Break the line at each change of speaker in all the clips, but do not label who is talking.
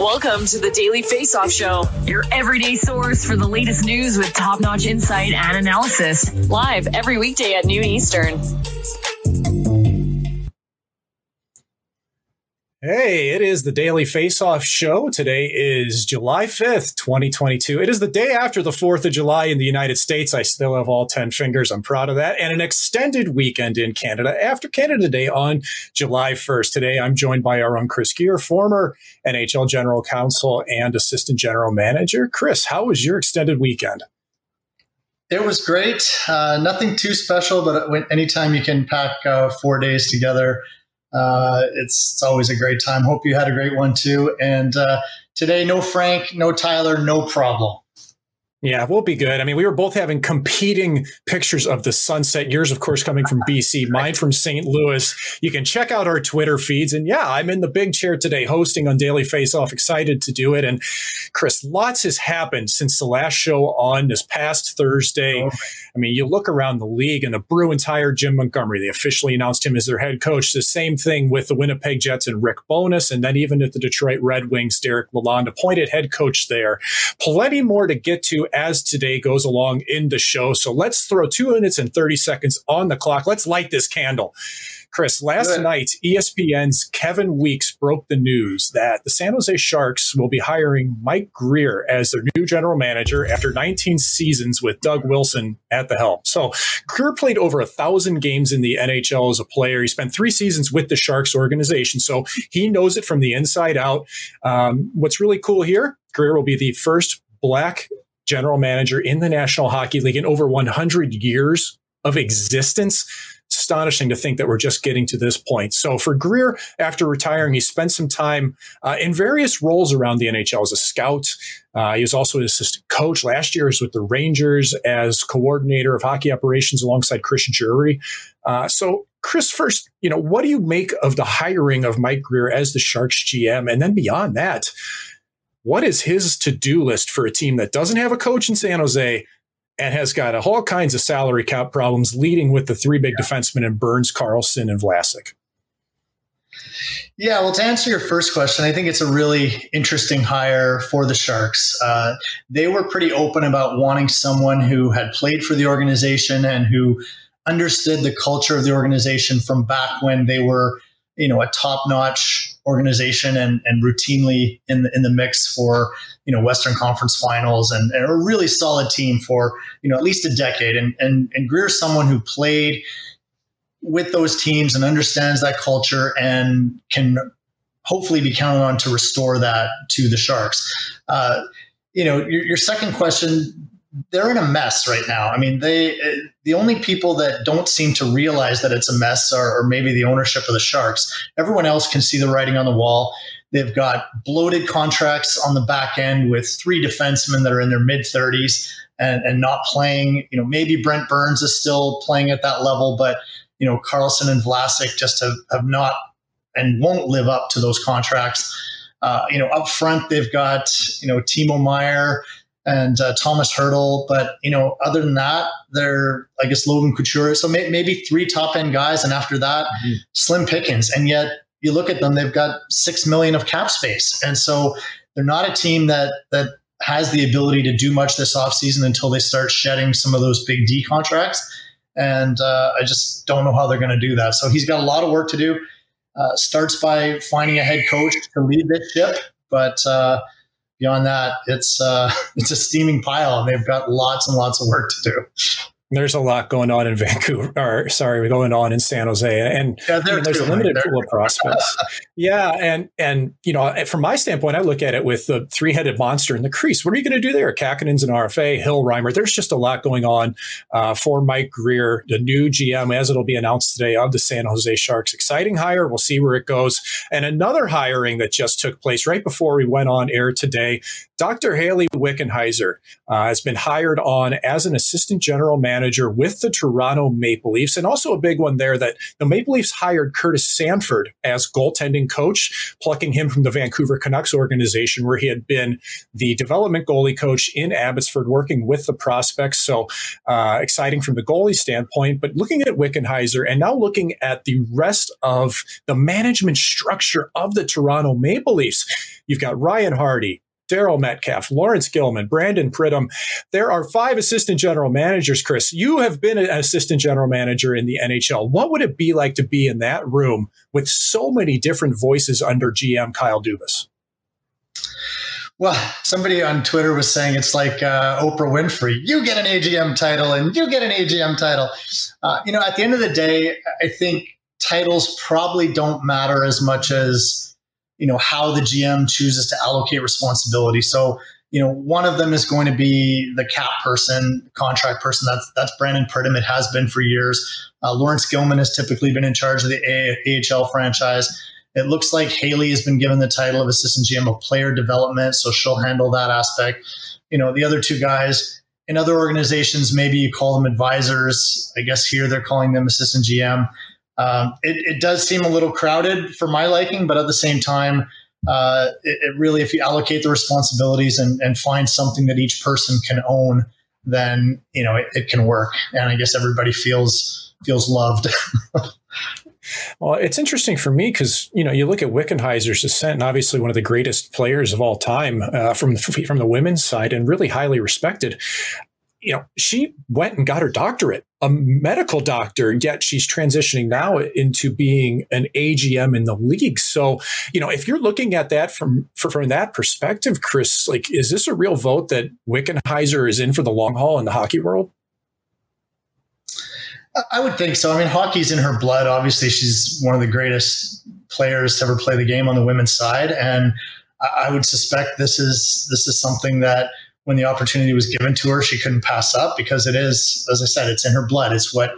Welcome to the Daily Face Off Show, your everyday source for the latest news with top notch insight and analysis. Live every weekday at noon Eastern.
Hey, it is the Daily Face Off Show. Today is July 5th, 2022. It is the day after the 4th of July in the United States. I still have all 10 fingers. I'm proud of that. And an extended weekend in Canada after Canada Day on July 1st. Today, I'm joined by our own Chris Gear, former NHL General Counsel and Assistant General Manager. Chris, how was your extended weekend?
It was great. Uh, nothing too special, but anytime you can pack uh, four days together, uh, it's, it's always a great time. Hope you had a great one too. And uh, today, no Frank, no Tyler, no problem.
Yeah, we'll be good. I mean, we were both having competing pictures of the sunset. Yours, of course, coming from BC, mine from St. Louis. You can check out our Twitter feeds. And yeah, I'm in the big chair today hosting on Daily Face Off. Excited to do it. And Chris, lots has happened since the last show on this past Thursday. Oh. I mean, you look around the league and the Bruins hired Jim Montgomery. They officially announced him as their head coach. The same thing with the Winnipeg Jets and Rick Bowness. And then even at the Detroit Red Wings, Derek Lalonde appointed head coach there. Plenty more to get to as today goes along in the show. So let's throw two minutes and 30 seconds on the clock. Let's light this candle. Chris, last
Good.
night, ESPN's Kevin Weekes broke the news that the San Jose Sharks will be hiring Mike Grier as their new general manager after 19 seasons with Doug Wilson at the helm. So Grier played over a thousand games in the NHL as a player. He spent three seasons with the Sharks organization, so he knows it from the inside out. Um, what's really cool here, Grier will be the first black general manager in the National Hockey League in over 100 years of existence. Astonishing to think that we're just getting to this point. So for Grier, after retiring, he spent some time uh, in various roles around the NHL as a scout. Uh, he was also an assistant coach. Last year, he was with the Rangers as coordinator of hockey operations alongside Chris Drury. Uh, so Chris, first, you know, what do you make of the hiring of Mike Grier as the Sharks GM? And then beyond that, what is his to-do list for a team that doesn't have a coach in San Jose and has got all kinds of salary cap problems, leading with the three big defensemen in Burns, Karlsson, and Vlasic?
Yeah, well, to answer your first question, I think it's a really interesting hire for the Sharks. Uh, they were pretty open about wanting someone who had played for the organization and who understood the culture of the organization from back when they were, you know, a top-notch organization and, and routinely in the, in the mix for you know Western Conference Finals and, and a really solid team for you know at least a decade. And and and Grier's someone who played with those teams and understands that culture and can hopefully be counted on to restore that to the Sharks. Uh, you know, your, your second question, they're in a mess right now. I mean, they the only people that don't seem to realize that it's a mess are, are, maybe the ownership of the Sharks. Everyone else can see the writing on the wall. They've got bloated contracts on the back end with three defensemen that are in their mid 30s and, and not playing. You know, maybe Brent Burns is still playing at that level, but you know, Karlsson and Vlasic just have, have not and won't live up to those contracts. Uh, you know, up front they've got you know Timo Meier and uh, Tomas Hertl, but you know, other than that, they're I guess Logan Couture. So may, maybe three top end guys, and after that, mm-hmm. slim pickings. And yet, you look at them; they've got six million of cap space, and so they're not a team that that has the ability to do much this offseason until they start shedding some of those big D contracts. And uh, I just don't know how they're going to do that. So he's got a lot of work to do. Uh, starts by finding a head coach to lead this ship, but uh, beyond that, it's uh, it's a steaming pile, and they've got lots and lots of work to do
there's a lot going on in Vancouver, or sorry, going on in San Jose, and yeah, I mean, there's a limited pool of prospects. yeah, and and you know, from my standpoint, I look at it with the three-headed monster in the crease. What are you going to do there? Kahkonen's an RFA, Hill Reimer. There's just a lot going on uh, for Mike Grier, the new GM, as it'll be announced today of the San Jose Sharks. Exciting hire. We'll see where it goes. And another hiring that just took place right before we went on air today. Dr. Hayley Wickenheiser uh, has been hired on as an assistant general manager with the Toronto Maple Leafs. And also a big one there that the Maple Leafs hired Curtis Sanford as goaltending coach, plucking him from the Vancouver Canucks organization, where he had been the development goalie coach in Abbotsford, working with the prospects. So uh, exciting from the goalie standpoint. But looking at Wickenheiser and now looking at the rest of the management structure of the Toronto Maple Leafs, you've got Ryan Hardy, Darryl Metcalf, Laurence Gilman, Brandon Pridham. There are five assistant general managers, Chris. You have been an assistant general manager in the NHL. What would it be like to be in that room with so many different voices under GM Kyle Dubas?
Well, somebody on Twitter was saying it's like uh, Oprah Winfrey. You get an AGM title and you get an AGM title. Uh, you know, at the end of the day, I think titles probably don't matter as much as you know how the GM chooses to allocate responsibility. So you know one of them is going to be the cap person, contract person. That's that's Brandon Pridham. It has been for years. Uh, Laurence Gilman has typically been in charge of the A- AHL franchise. It looks like Hayley has been given the title of assistant GM of player development, so she'll handle that aspect. You know, the other two guys in other organizations, maybe you call them advisors. I guess here they're calling them assistant GM. Um, it, it, does seem a little crowded for my liking, but at the same time, uh, it, it, really, if you allocate the responsibilities and, and, find something that each person can own, then you know it, it can work. And I guess everybody feels feels loved.
Well, it's interesting for me because you know you look at Wickenheiser's ascent, and obviously one of the greatest players of all time uh, from from the women's side, and really highly respected you know, she went and got her doctorate, a medical doctor, yet she's transitioning now into being an AGM in the league. So, you know, if you're looking at that from from that perspective, Chris, like, is this a real vote that Wickenheiser is in for the long haul in the hockey world?
I would think so. I mean, hockey's in her blood. Obviously, she's one of the greatest players to ever play the game on the women's side, and I would suspect this is this is something that when the opportunity was given to her, she couldn't pass up because it is, as I said, it's in her blood. It's what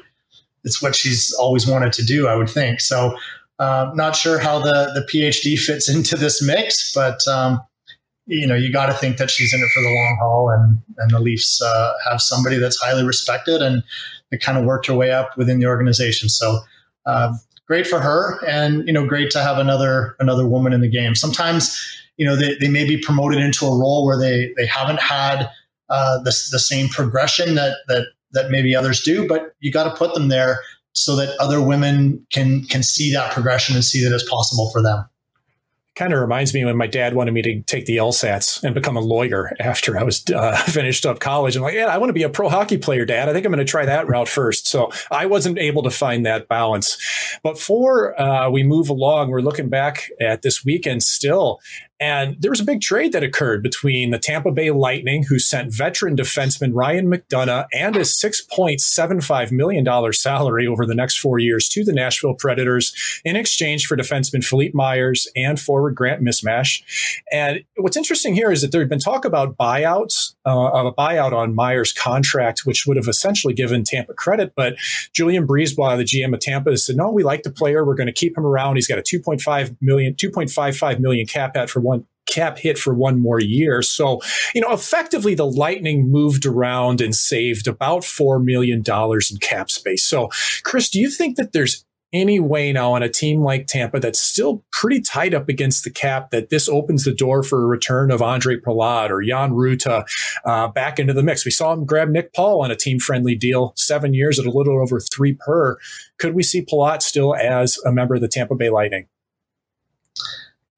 it's what she's always wanted to do. I would think so. Uh, not sure how the the PhD fits into this mix, but um, you know you got to think that she's in it for the long haul, and and the Leafs uh, have somebody that's highly respected and that kind of worked her way up within the organization. So. Uh, great for her and you know great to have another another woman in the game sometimes you know, they, they may be promoted into a role where they, they haven't had uh, the, the same progression that, that, that maybe others do, but you got to put them there so that other women can, can see that progression and see that it's possible for them
kind of reminds me when my dad wanted me to take the LSATs and become a lawyer after I was uh, finished up college. I'm like, yeah, I want to be a pro hockey player, Dad. I think I'm going to try that route first. So I wasn't able to find that balance. But before uh, we move along, we're looking back at this weekend still. And there was a big trade that occurred between the Tampa Bay Lightning, who sent veteran defenseman Ryan McDonagh and his $6.75 million salary over the next four years to the Nashville Predators in exchange for defenseman Philippe Myers and forward Grant Mismash. And what's interesting here is that there had been talk about buyouts, uh, of a buyout on Myers' contract, which would have essentially given Tampa credit. But Julien BriseBois, the GM of Tampa, said, no, we like the player. We're going to keep him around. He's got a 2.5 million, 2.55 million cap for one cap hit for one more year. So, you know, effectively the Lightning moved around and saved about $4 million in cap space. So, Chris, do you think that there's any way now on a team like Tampa that's still pretty tight up against the cap that this opens the door for a return of Andre Palat or Jan Rutta uh, back into the mix. We saw him grab Nick Paul on a team friendly deal, seven years at a little over three per. Could we see Palat still as a member of the Tampa Bay Lightning?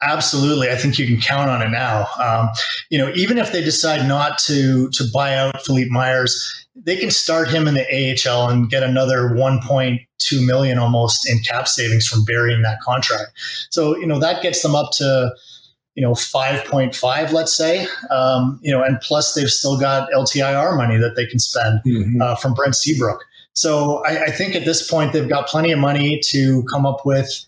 Absolutely, I think you can count on it now. Um, you know, even if they decide not to to buy out Philippe Myers, they can start him in the AHL and get another 1.2 million almost in cap savings from burying that contract. So you know that gets them up to you know 5.5 let's say um, you know and plus they've still got ltir money that they can spend mm-hmm. uh, from brent seabrook so I, I, think at this point they've got plenty of money to come up with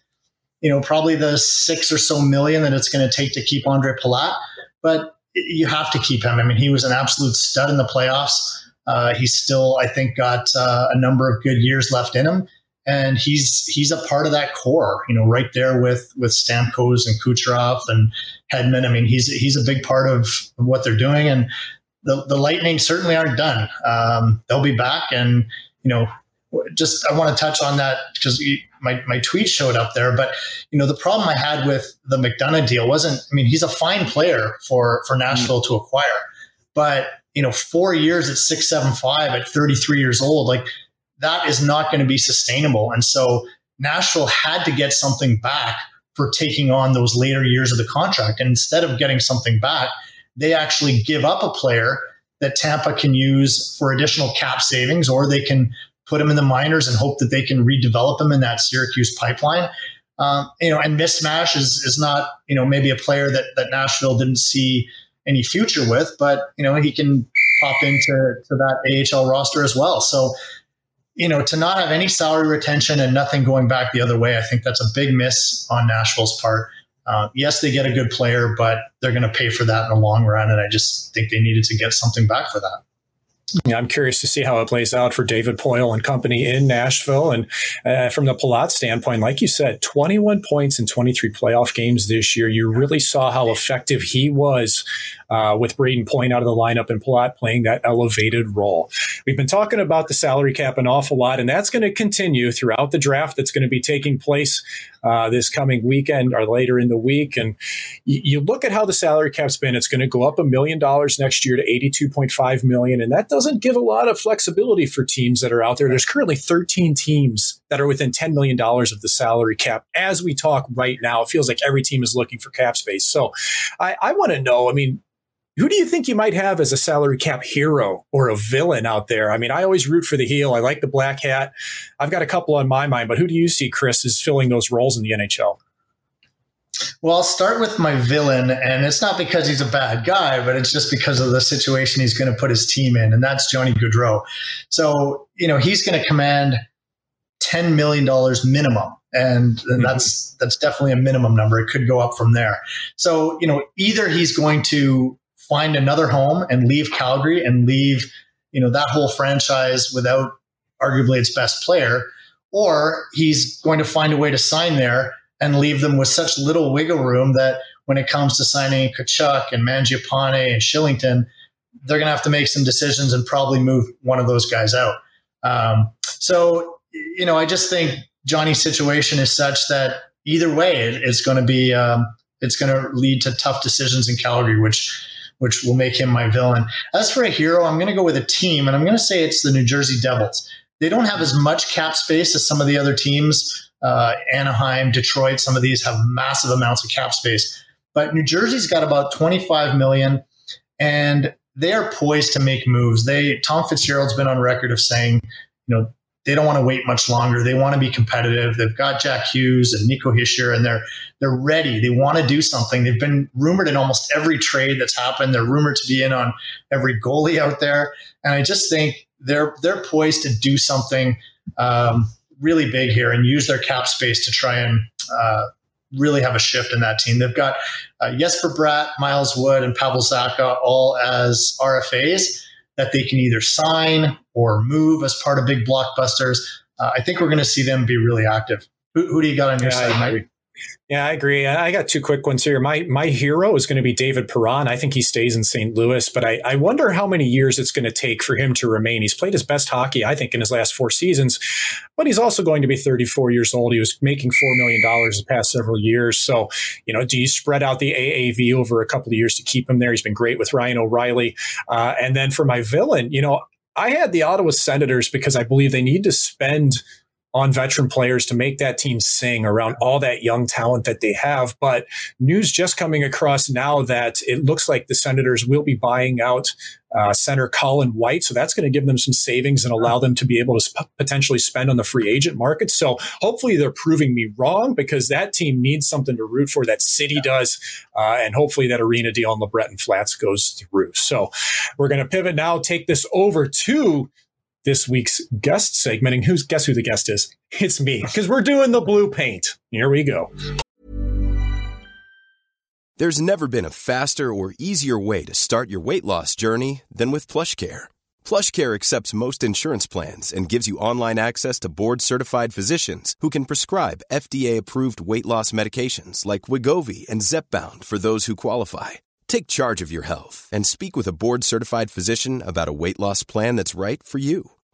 you know, probably the six or so million that it's going to take to keep Andre Palat, but you have to keep him. I mean, he was an absolute stud in the playoffs. Uh, he's still, I think, got uh, a number of good years left in him, and he's he's a part of that core. You know, right there with with Stamkos and Kucherov and Hedman. I mean, he's he's a big part of, what they're doing, and the the Lightning certainly aren't done. Um, they'll be back, and you know, just I want to touch on that because my, my tweet showed up there. But you know, the problem I had with the McDonagh deal wasn't. I mean, he's a fine player for for Nashville mm-hmm. to acquire, but you know, four years at six seven five at thirty three years old, like that is not going to be sustainable. And so Nashville had to get something back for taking on those later years of the contract. And instead of getting something back, they actually give up a player that Tampa can use for additional cap savings, or they can put him in the minors and hope that they can redevelop him in that Syracuse pipeline. Um, you know, and Mismash is is not you know maybe a player that that Nashville didn't see any future with, but you know he can pop into to that AHL roster as well. So you know to not have any salary retention and nothing going back the other way, I think that's a big miss on Nashville's part. Uh, yes, they get a good player, but they're going to pay for that in the long run, and I just think they needed to get something back for that.
Yeah, I'm curious to see how it plays out for David Poile and company in Nashville. And uh, from the Palat standpoint, like you said, 21 points in 23 playoff games this year. You really saw how effective he was uh, with Brayden Point out of the lineup and Palat playing that elevated role. We've been talking about the salary cap an awful lot, and that's going to continue throughout the draft that's going to be taking place uh, this coming weekend or later in the week. And you, you look at how the salary cap's been; it's going to go up a million dollars next year to 82.5 million, and that doesn't give a lot of flexibility for teams that are out there. There's currently 13 teams that are within $10 million of the salary cap as we talk right now. It feels like every team is looking for cap space. So I, I want to know, I mean, who do you think you might have as a salary cap hero or a villain out there? I mean, I always root for the heel. I like the black hat. I've got a couple on my mind, but who do you see, Chris, is filling those roles in the NHL?
Well, I'll start with my villain, and it's not because he's a bad guy, but it's just because of the situation he's going to put his team in, and that's Johnny Gaudreau. So, you know, he's going to command $10 million minimum. And mm-hmm. that's that's definitely a minimum number. It could go up from there. So, you know, either he's going to find another home and leave Calgary and leave, you know, that whole franchise without arguably its best player, or he's going to find a way to sign there and leave them with such little wiggle room that when it comes to signing Tkachuk and Mangiapane and Kylington, they're going to have to make some decisions and probably move one of those guys out. Um, so, you know, I just think Johnny's situation is such that either way, it's going to be um, it's going to lead to tough decisions in Calgary, which which will make him my villain. As for a hero, I'm going to go with a team, and I'm going to say it's the New Jersey Devils. They don't have as much cap space as some of the other teams. Uh, Anaheim, Detroit, some of these have massive amounts of cap space, but New Jersey's got about 25 million, and they are poised to make moves. They Tom Fitzgerald's been on record of saying, you know, they don't want to wait much longer. They want to be competitive. They've got Jack Hughes and Nico Hischier, and they're they're ready. They want to do something. They've been rumored in almost every trade that's happened. They're rumored to be in on every goalie out there, and I just think they're they're poised to do something um, really big here and use their cap space to try and uh, really have a shift in that team. They've got uh, Jesper Bratt, Miles Wood, and Pavel Zacha all as RFAs that they can either sign or move as part of big blockbusters. Uh, I think we're going to see them be really active. Who, who do you got on your yeah, side, Mike?
Yeah, I agree. I got two quick ones here. My my hero is going to be David Perron. I think he stays in St. Louis, but I, I wonder how many years it's going to take for him to remain. He's played his best hockey, I think, in his last four seasons, but he's also going to be 34 years old. He was making $4 million the past several years. So, you know, do you spread out the AAV over a couple of years to keep him there? He's been great with Ryan O'Reilly. Uh, and then for my villain, you know, I had the Ottawa Senators because I believe they need to spend – on veteran players to make that team sing around all that young talent that they have. But news just coming across now that it looks like the Senators will be buying out uh, center Colin White. So that's going to give them some savings and allow them to be able to sp- potentially spend on the free agent market. So hopefully they're proving me wrong because that team needs something to root for. That city yeah. does. Uh, and hopefully that arena deal on LeBreton Flats goes through. So we're going to pivot now, take this over to this week's guest segment. And who's guess who the guest is? It's me because we're doing the blue paint. Here we go.
There's never been a faster or easier way to start your weight loss journey than with plush PlushCare. PlushCare accepts most insurance plans and gives you online access to board-certified physicians who can prescribe FDA-approved weight loss medications like Wegovy and Zepbound for those who qualify Take charge of your health and speak with a board certified physician about a weight loss plan that's right for you.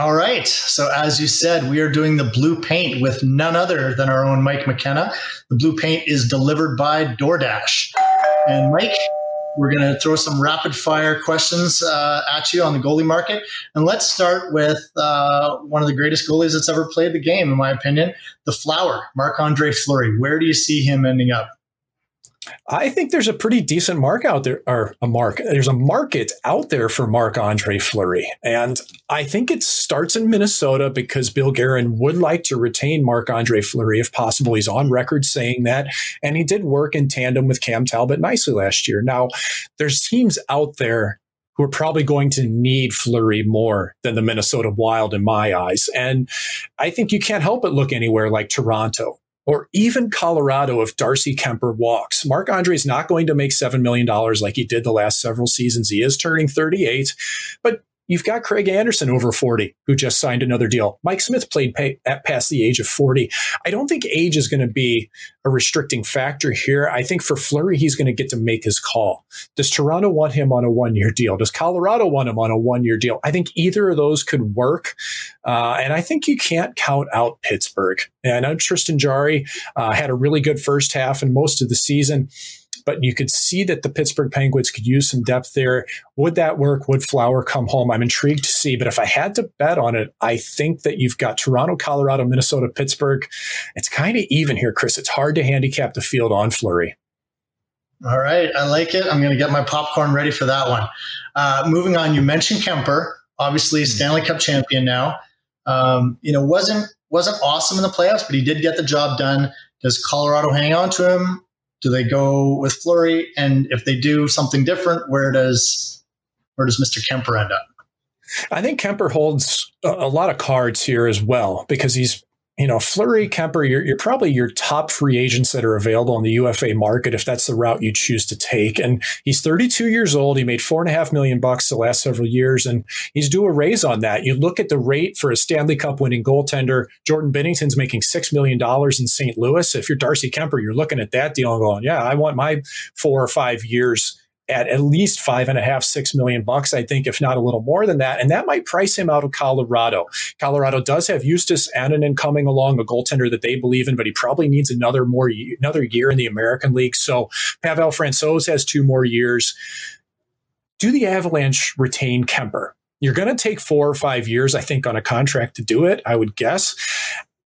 All right. So, as you said, we are doing the blue paint with none other than our own Mike McKenna. The blue paint is delivered by DoorDash. And, Mike, we're going to throw some rapid fire questions uh, at you on the goalie market. And let's start with uh, one of the greatest goalies that's ever played the game, in my opinion, the flower, Marc Andre Fleury. Where do you see him ending up?
I think there's a pretty decent mark out there, or a mark. There's a market out there for Marc Andre Fleury. And I think it starts in Minnesota because Bill Guerin would like to retain Marc Andre Fleury if possible. He's on record saying that. And he did work in tandem with Cam Talbot nicely last year. Now, there's teams out there who are probably going to need Fleury more than the Minnesota Wild in my eyes. And I think you can't help but look anywhere like Toronto or even Colorado if Darcy Kuemper walks. Marc Andre is not going to make $7 million like he did the last several seasons. He is turning 38, but You've got Craig Anderson over 40, who just signed another deal. Mike Smith played pay, at past the age of 40. I don't think age is going to be a restricting factor here. I think for Fleury, he's going to get to make his call. Does Toronto want him on a one year deal? Does Colorado want him on a one year deal? I think either of those could work. Uh, and I think you can't count out Pittsburgh. And I know Tristan Jarry uh, had a really good first half and most of the season. But you could see that the Pittsburgh Penguins could use some depth there. Would that work? Would Flower come home? I'm intrigued to see. But if I had to bet on it, I think that you've got Toronto, Colorado, Minnesota, Pittsburgh. It's kind of even here, Chris. It's hard to handicap the field on Fleury.
All right, I like it. I'm going to get my popcorn ready for that one. Uh, moving on, you mentioned Kuemper, obviously mm-hmm. Stanley Cup champion now. Um, you know, wasn't wasn't awesome in the playoffs, but he did get the job done. Does Colorado hang on to him? Do they go with Fleury? And if they do something different, where does where does Mr. Kuemper end up?
I think Kuemper holds a lot of cards here as well because he's you know, Fleury, Kuemper, you're, you're, probably your top free agents that are available in the UFA market if that's the route you choose to take. And he's 32 years old. He made four and a half million bucks the last several years, and he's due a raise on that. You look at the rate for a Stanley Cup winning goaltender. Jordan Binnington's making six million dollars in St. Louis. If you're Darcy Kuemper, you're looking at that deal and going, "Yeah, I want my four or five years." At at least five and a half, six million bucks, I think, if not a little more than that. And that might price him out of Colorado. Colorado does have Justus Annunen coming along, a goaltender that they believe in, but he probably needs another more another year in the American League. So Pavel Francouz has two more years. Do the Avalanche retain Kuemper? You're going to take four or five years, I think, on a contract to do it, I would guess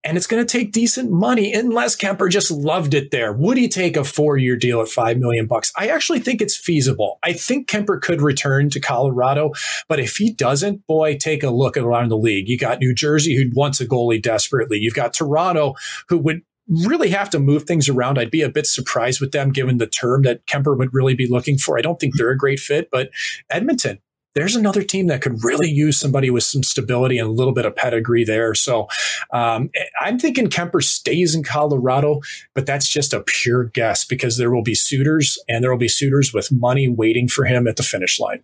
and it's going to take decent money unless Kuemper just loved it there. Would he take a four-year deal at five million bucks? I actually think it's feasible. I think Kuemper could return to Colorado, but if he doesn't, boy, take a look around the league. You got New Jersey, who wants a goalie desperately. You've got Toronto, who would really have to move things around. I'd be a bit surprised with them given the term that Kuemper would really be looking for. I don't think they're a great fit, but Edmonton, there's another team that could really use somebody with some stability and a little bit of pedigree there. So um, I'm thinking Kuemper stays in Colorado, but that's just a pure guess because there will be suitors and there will be suitors with money waiting for him at the finish line.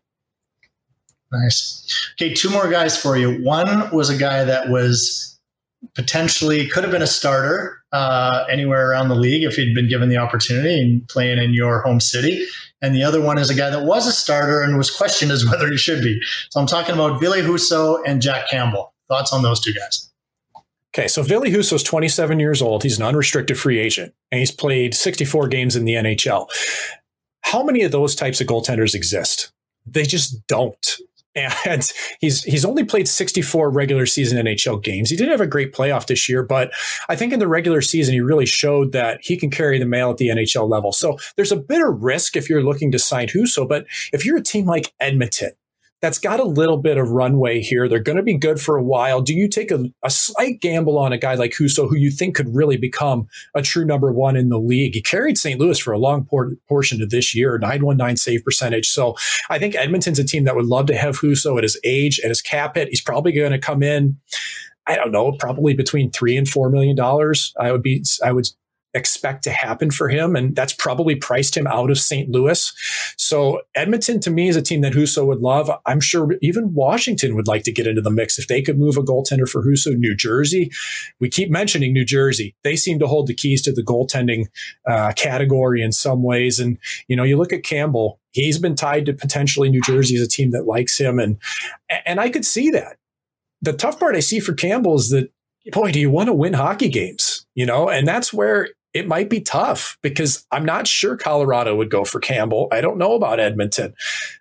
Nice. Okay, two more guys for you. One was a guy that was potentially could have been a starter uh, anywhere around the league if he'd been given the opportunity and playing in your home city and the other one is a guy that was a starter and was questioned as whether he should be. So I'm talking about Ville Husso and Jack Campbell. Thoughts on those two guys?
Okay, so Ville Husso is 27 years old. He's an unrestricted free agent, and he's played 64 games in the NHL. How many of those types of goaltenders exist? They just don't and he's he's only played 64 regular season NHL games. He didn't have a great playoff this year, but I think in the regular season he really showed that he can carry the mail at the NHL level. So there's a bit of risk if you're looking to sign Husso, but if you're a team like Edmonton that's got a little bit of runway here. They're going to be good for a while. Do you take a, a, slight gamble on a guy like Husso, who you think could really become a true number one in the league? He carried St. Louis for a long por- portion of this year, 919 save percentage. So I think Edmonton's a team that would love to have Husso at his age, at his cap hit. He's probably going to come in. I don't know, probably between three and four million dollars. I would be, I would expect to happen for him. And that's probably priced him out of St. Louis. So Edmonton to me is a team that Husso would love. I'm sure even Washington would like to get into the mix if they could move a goaltender for Husso. New Jersey, we keep mentioning New Jersey. They seem to hold the keys to the goaltending uh, category in some ways. And, you know, you look at Campbell, he's been tied to potentially New Jersey as a team that likes him. And, and I could see that. The tough part I see for Campbell is that boy, do you want to win hockey games? You know, and that's where it might be tough because I'm not sure Colorado would go for Campbell. I don't know about Edmonton.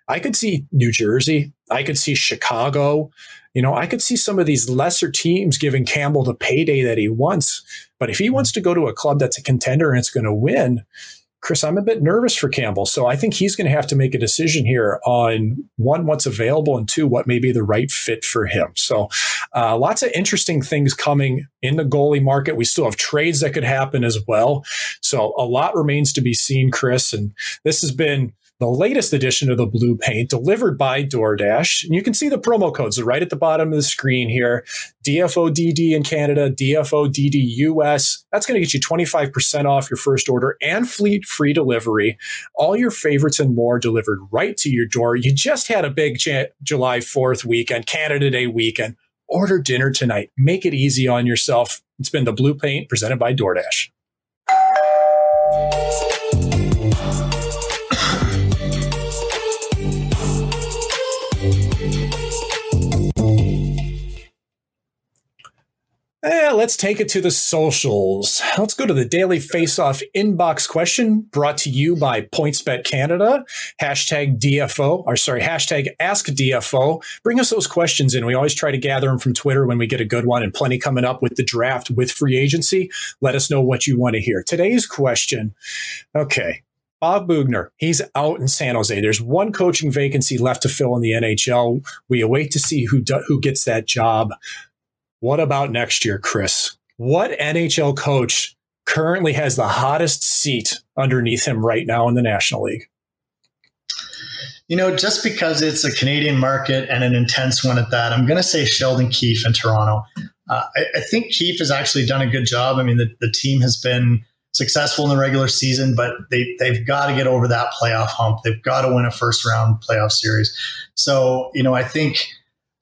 I could see New Jersey. I could see Chicago. You know, I could see some of these lesser teams giving Campbell the payday that he wants. But if he mm-hmm. wants to go to a club that's a contender and it's going to win, Chris, I'm a bit nervous for Campbell. So I think he's going to have to make a decision here on one, what's available, and two, what may be the right fit for him. So uh, lots of interesting things coming in the goalie market. We still have trades that could happen as well. So a lot remains to be seen, Chris. And this has been the latest edition of the Blue Paint delivered by DoorDash. And you can see the promo codes right at the bottom of the screen here. DFODD in Canada, DFODD US. That's going to get you 25% off your first order and fleet free delivery. All your favorites and more delivered right to your door. You just had a big July 4th weekend, Canada Day weekend. Order dinner tonight. Make it easy on yourself. It's been the Blue Paint presented by DoorDash. Eh, let's take it to the socials. Let's go to the daily face-off inbox question brought to you by PointsBet Canada. Hashtag DFO, or sorry, hashtag Ask DFO. Bring us those questions in. We always try to gather them from Twitter when we get a good one, and plenty coming up with the draft with free agency. Let us know what you want to hear. Today's question. Okay. Bob Boughner, he's out in San Jose. There's one coaching vacancy left to fill in the NHL. We await to see who do, who gets that job. What about next year, Chris? What NHL coach currently has the hottest seat underneath him right now in the National League?
You know, just because it's a Canadian market and an intense one at that, I'm going to say Sheldon Keefe in Toronto. Uh, I, I, think Keefe has actually done a good job. I mean, the, the team has been successful in the regular season, but they, they've got to get over that playoff hump. They've got to win a first round playoff series. So, you know, I think,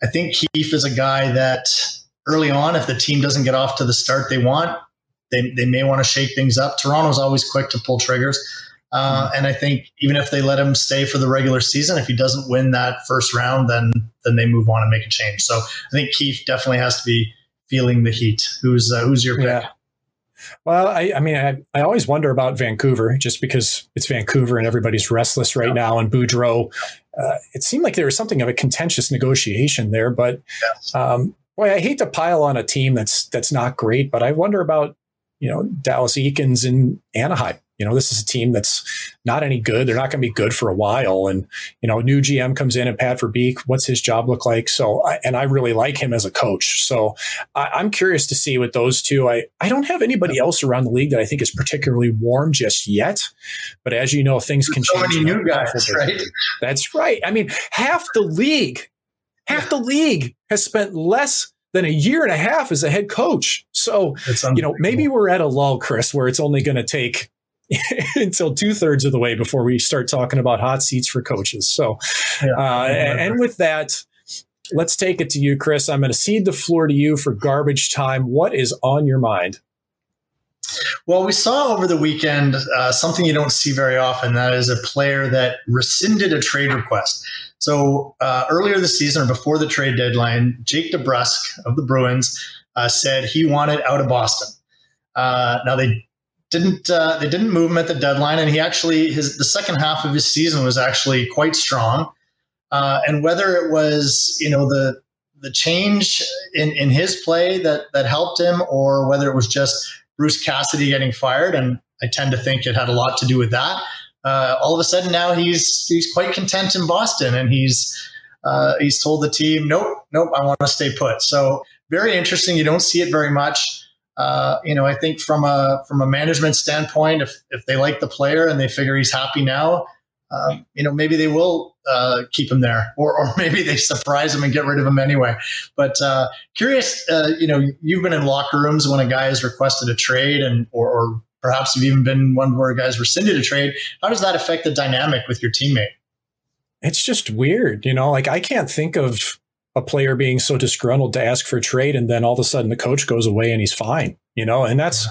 I think Keefe is a guy that early on, if the team doesn't get off to the start they want, they, they may want to shake things up. Toronto's always quick to pull triggers. Uh, mm-hmm. and I think even if they let him stay for the regular season, if he doesn't win that first round, then then they move on and make a change. So I think Keefe definitely has to be feeling the heat. Who's uh, who's your pick? Yeah.
Well, I, I mean, I, I, always wonder about Vancouver just because it's Vancouver and everybody's restless right yeah. now. And Boudreau, uh, it seemed like there was something of a contentious negotiation there. But yes. um, boy, I hate to pile on a team that's that's not great, but I wonder about you know Dallas Eakins and Anaheim you know, this is a team that's not any good. They're not going to be good for a while. And, you know, new GM comes in and Pat Verbeek, what's his job look like? So, and I really like him as a coach. So I, am curious to see with those two. I, I don't have anybody else around the league that I think is particularly warm just yet. But as you know, things can
so
change.
So many new guys, right?
That's right. I mean, half the league, half the league has spent less than a year and a half as a head coach. So, you know, maybe we're at a lull, Chris, where it's only going to take until two thirds of the way before we start talking about hot seats for coaches. So, yeah, uh, and with that, let's take it to you, Chris. I'm going to cede the floor to you for garbage time. What is on your mind?
Well, we saw over the weekend uh, something you don't see very often. That is a player that rescinded a trade request. So uh, earlier this season, or before the trade deadline, Jake DeBrusk of the Bruins uh, said he wanted out of Boston. Uh, now they didn't uh, they didn't move him at the deadline, and he actually his the second half of his season was actually quite strong. Uh, and whether it was you know the the change in, in his play that that helped him, or whether it was just Bruce Cassidy getting fired, and I tend to think it had a lot to do with that. Uh, all of a sudden now he's he's quite content in Boston, and he's uh, he's told the team, nope, nope, I want to stay put. So very interesting. You don't see it very much. Uh, you know, I think from a from a management standpoint, if if they like the player and they figure he's happy now, um, you know, maybe they will uh, keep him there, or or maybe they surprise him and get rid of him anyway. But uh, curious, uh, you know, you've been in locker rooms when a guy has requested a trade, and or, or perhaps you've even been one where guy's rescinded a trade. How does that affect the dynamic with your teammate?
It's just weird, you know. Like I can't think of a player being so disgruntled to ask for a trade and then all of a sudden the coach goes away and he's fine, you know, and that's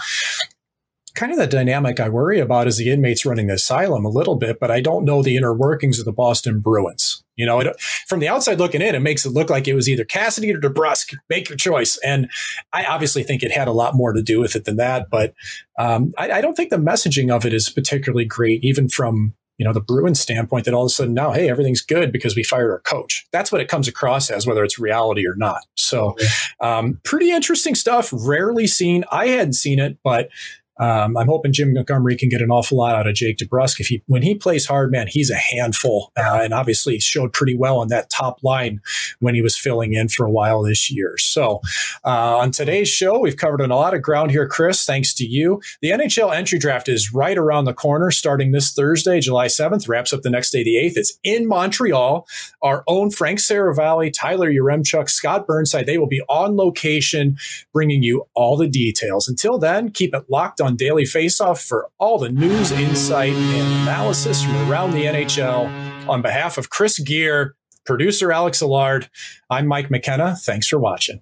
kind of the dynamic I worry about as the inmates running the asylum a little bit, but I don't know the inner workings of the Boston Bruins. You know, it, from the outside looking in, it makes it look like it was either Cassidy or DeBrusk. Make your choice. And I obviously think it had a lot more to do with it than that. But um, I, I don't think the messaging of it is particularly great, even from you know, the Bruins standpoint that all of a sudden now, hey, everything's good because we fired our coach. That's what it comes across as, whether it's reality or not. So, um, pretty interesting stuff. Rarely seen. I hadn't seen it, but um, I'm hoping Jim Montgomery can get an awful lot out of Jake DeBrusk. If he, when he plays hard, man, he's a handful, uh, and obviously showed pretty well on that top line when he was filling in for a while this year. So, uh, on today's show, we've covered a lot of ground here, Chris. Thanks to you. The NHL entry draft is right around the corner, starting this Thursday, July 7th. Wraps up the next day, the 8th. It's in Montreal. Our own Frank Seravalli, Tyler Yaremchuk, Scott Burnside. They will be on location, bringing you all the details. Until then, keep it locked on on Daily Faceoff for all the news, insight, and analysis from around the NHL. On behalf of Chris Gear, producer Alex Allard, I'm Mike McKenna. Thanks for watching.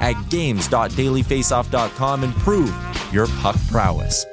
at games.dailyfaceoff.com and prove your puck prowess.